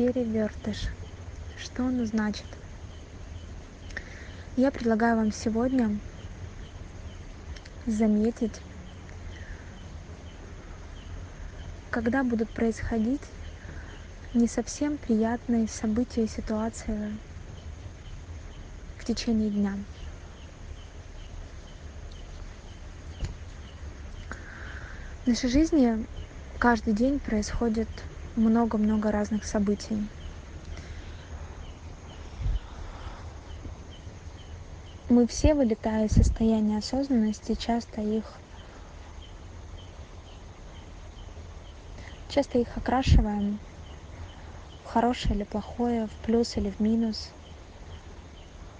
перевертыш. Что оно значит? Я предлагаю вам сегодня заметить, когда будут происходить не совсем приятные события и ситуации в течение дня. В нашей жизни каждый день происходит много-много разных событий. Мы все, вылетая из состояния осознанности, часто их часто их окрашиваем в хорошее или плохое, в плюс или в минус,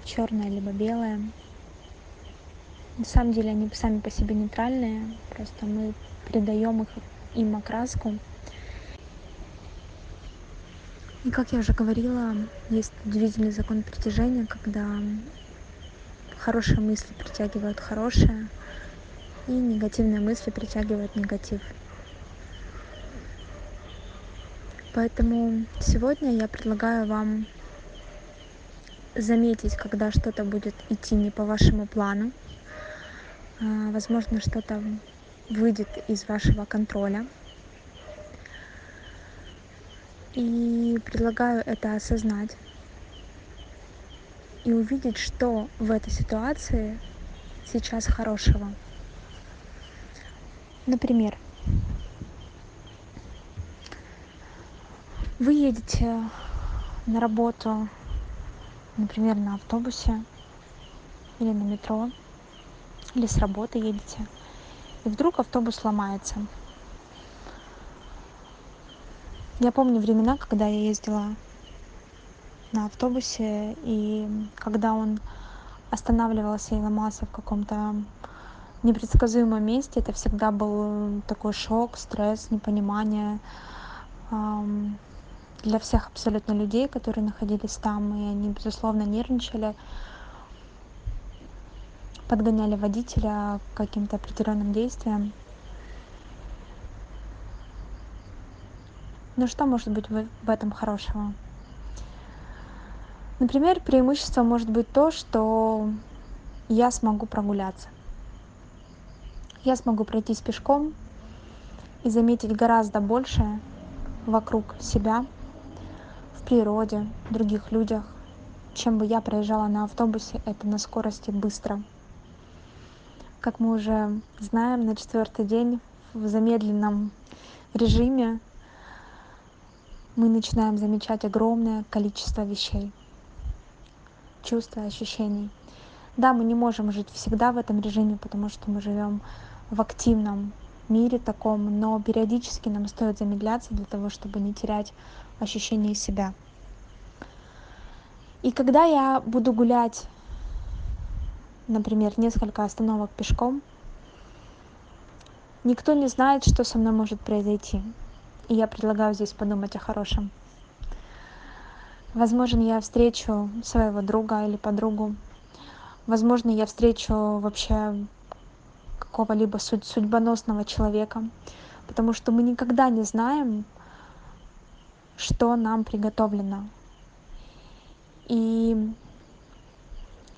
в черное либо белое. На самом деле они сами по себе нейтральные, просто мы придаем их, им окраску. И как я уже говорила, есть удивительный закон притяжения, когда хорошие мысли притягивают хорошее, и негативные мысли притягивают негатив. Поэтому сегодня я предлагаю вам заметить, когда что-то будет идти не по вашему плану. А, возможно, что-то выйдет из вашего контроля. И предлагаю это осознать и увидеть, что в этой ситуации сейчас хорошего. Например, вы едете на работу, например, на автобусе или на метро, или с работы едете, и вдруг автобус ломается. Я помню времена, когда я ездила на автобусе, и когда он останавливался и ломался в каком-то непредсказуемом месте, это всегда был такой шок, стресс, непонимание для всех абсолютно людей, которые находились там, и они, безусловно, нервничали, подгоняли водителя к каким-то определенным действиям. Но что может быть в этом хорошего? Например, преимущество может быть то, что я смогу прогуляться. Я смогу пройтись пешком и заметить гораздо больше вокруг себя, в природе, других людях, чем бы я проезжала на автобусе, это на скорости быстро. Как мы уже знаем, на четвертый день в замедленном режиме мы начинаем замечать огромное количество вещей чувства, ощущений. Да, мы не можем жить всегда в этом режиме, потому что мы живем в активном мире таком, но периодически нам стоит замедляться для того, чтобы не терять ощущение себя. И когда я буду гулять, например, несколько остановок пешком, никто не знает, что со мной может произойти. И я предлагаю здесь подумать о хорошем. Возможно, я встречу своего друга или подругу. Возможно, я встречу вообще какого-либо судьбоносного человека, потому что мы никогда не знаем, что нам приготовлено. И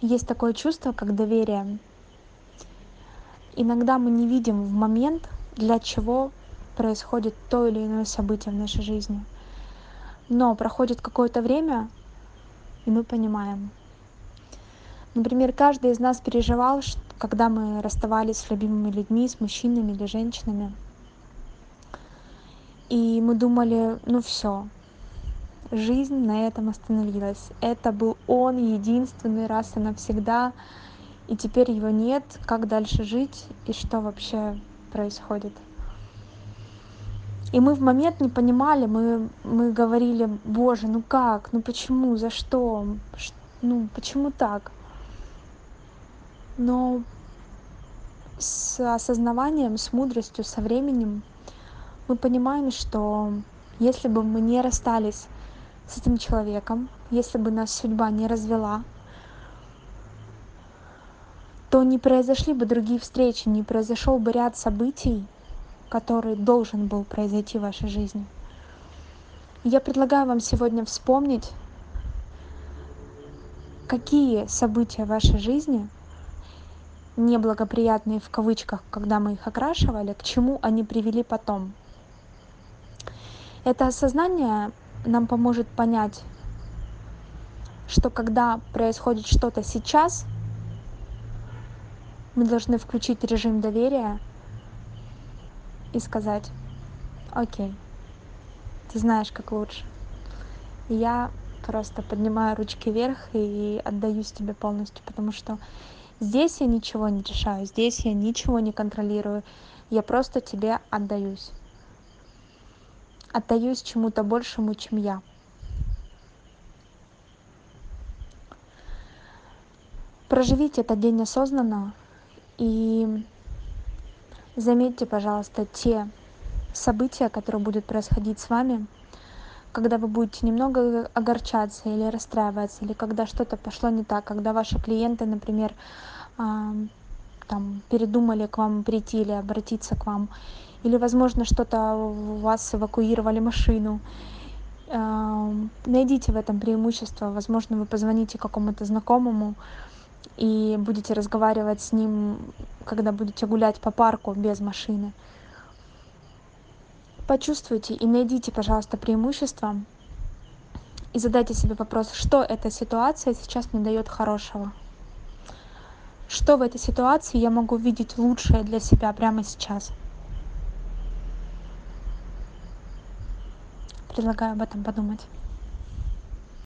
есть такое чувство, как доверие. Иногда мы не видим в момент, для чего происходит то или иное событие в нашей жизни – но проходит какое-то время, и мы понимаем. Например, каждый из нас переживал, когда мы расставались с любимыми людьми, с мужчинами или женщинами. И мы думали, ну все, жизнь на этом остановилась. Это был он единственный раз и навсегда, и теперь его нет. Как дальше жить и что вообще происходит? И мы в момент не понимали, мы, мы говорили, боже, ну как, ну почему, за что, ну почему так? Но с осознаванием, с мудростью, со временем мы понимаем, что если бы мы не расстались с этим человеком, если бы нас судьба не развела, то не произошли бы другие встречи, не произошел бы ряд событий, который должен был произойти в вашей жизни. Я предлагаю вам сегодня вспомнить, какие события в вашей жизни неблагоприятные в кавычках, когда мы их окрашивали, к чему они привели потом. Это осознание нам поможет понять, что когда происходит что-то сейчас, мы должны включить режим доверия и сказать, окей, ты знаешь, как лучше. я просто поднимаю ручки вверх и отдаюсь тебе полностью, потому что здесь я ничего не решаю, здесь я ничего не контролирую, я просто тебе отдаюсь отдаюсь чему-то большему, чем я. Проживите этот день осознанно и заметьте, пожалуйста, те события, которые будут происходить с вами, когда вы будете немного огорчаться или расстраиваться, или когда что-то пошло не так, когда ваши клиенты, например, там передумали к вам прийти или обратиться к вам, или, возможно, что-то у вас эвакуировали машину. Найдите в этом преимущество. Возможно, вы позвоните какому-то знакомому и будете разговаривать с ним, когда будете гулять по парку без машины. Почувствуйте и найдите, пожалуйста, преимущество и задайте себе вопрос, что эта ситуация сейчас мне дает хорошего. Что в этой ситуации я могу видеть лучшее для себя прямо сейчас. предлагаю об этом подумать